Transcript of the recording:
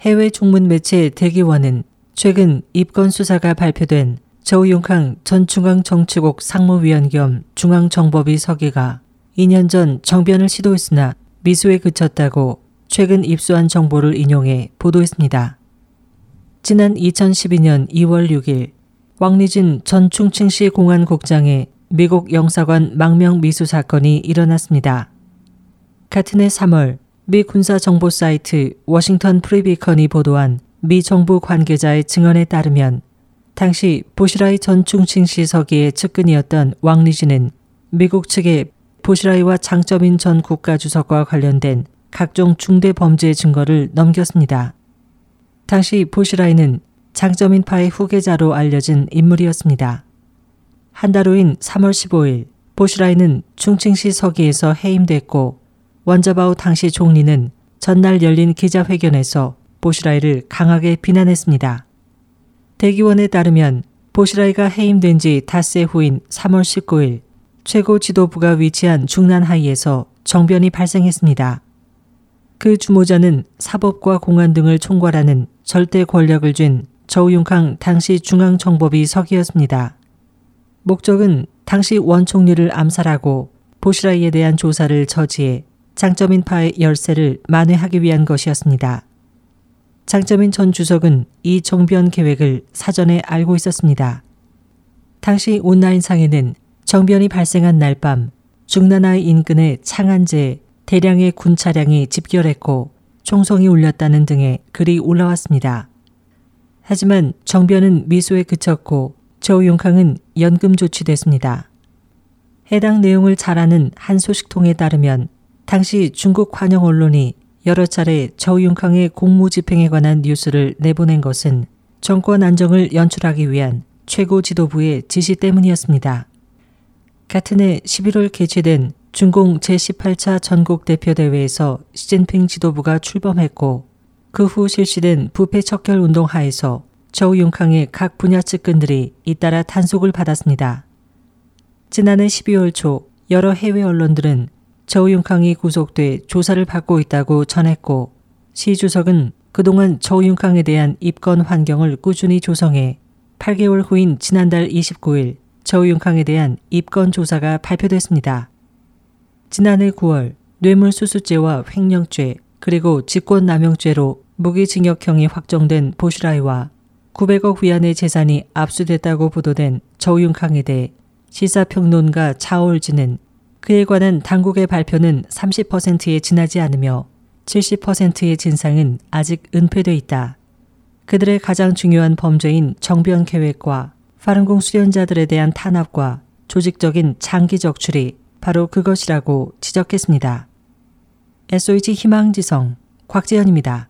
해외 종문 매체 대기원은 최근 입건 수사가 발표된 저우용캉 전 중앙정치국 상무위원 겸 중앙정법위 서기가 2년 전 정변을 시도했으나 미수에 그쳤다고 최근 입수한 정보를 인용해 보도했습니다. 지난 2012년 2월 6일 왕리진 전 충칭시 공안국장의 미국 영사관 망명 미수 사건이 일어났습니다. 같은 해 3월 미 군사 정보 사이트 워싱턴 프리비컨이 보도한 미 정부 관계자의 증언에 따르면 당시 보시라이 전 충칭시 서기의 측근이었던 왕리쥔은 미국 측에 보시라이와 장쩌민 전 국가주석과 관련된 각종 중대 범죄 증거를 넘겼습니다. 당시 보시라이는 장쩌민파의 후계자로 알려진 인물이었습니다. 한 달 후인 3월 15일 보시라이는 충칭시 서기에서 해임됐고 원자바우 당시 총리는 전날 열린 기자회견에서 보시라이를 강하게 비난했습니다. 대기원에 따르면 보시라이가 해임된 지 닷새 후인 3월 19일 최고 지도부가 위치한 중난하이에서 정변이 발생했습니다. 그 주모자는 사법과 공안 등을 총괄하는 절대 권력을 쥔 저우융캉 당시 중앙정법위 서기였습니다. 목적은 당시 원 총리를 암살하고 보시라이에 대한 조사를 저지해 장점인파의 열세를 만회하기 위한 것이었습니다. 장점인 전 주석은 이 정변 계획을 사전에 알고 있었습니다. 당시 온라인 상에는 정변이 발생한 날 밤 중나나의 인근의 창안제에 대량의 군 차량이 집결했고 총성이 울렸다는 등의 글이 올라왔습니다. 하지만 정변은 미소에 그쳤고 저우용캉은 연금 조치됐습니다. 해당 내용을 잘 아는 한 소식통에 따르면 당시 중국 관영 언론이 여러 차례 저우융캉의 공무 집행에 관한 뉴스를 내보낸 것은 정권 안정을 연출하기 위한 최고 지도부의 지시 때문이었습니다. 같은 해 11월 개최된 중공 제18차 전국 대표 대회에서 시진핑 지도부가 출범했고 그 후 실시된 부패 척결 운동 하에서 저우융캉의 각 분야 측근들이 잇따라 단속을 받았습니다. 지난해 12월 초 여러 해외 언론들은 저우융캉이 구속돼 조사를 받고 있다고 전했고 시 주석은 그동안 저우융캉에 대한 입건 환경을 꾸준히 조성해 8개월 후인 지난달 29일 저우융캉에 대한 입건 조사가 발표됐습니다. 지난해 9월 뇌물수수죄와 횡령죄 그리고 직권남용죄로 무기징역형이 확정된 보슈라이와 900억 위안의 재산이 압수됐다고 보도된 저우융캉에 대해 시사평론가 차올즈는 그에 관한 당국의 발표는 30%에 지나지 않으며 70%의 진상은 아직 은폐돼 있다. 그들의 가장 중요한 범죄인 정변 계획과 파른공 수련자들에 대한 탄압과 조직적인 장기 적출이 바로 그것이라고 지적했습니다. SOH 희망지성 곽재현입니다.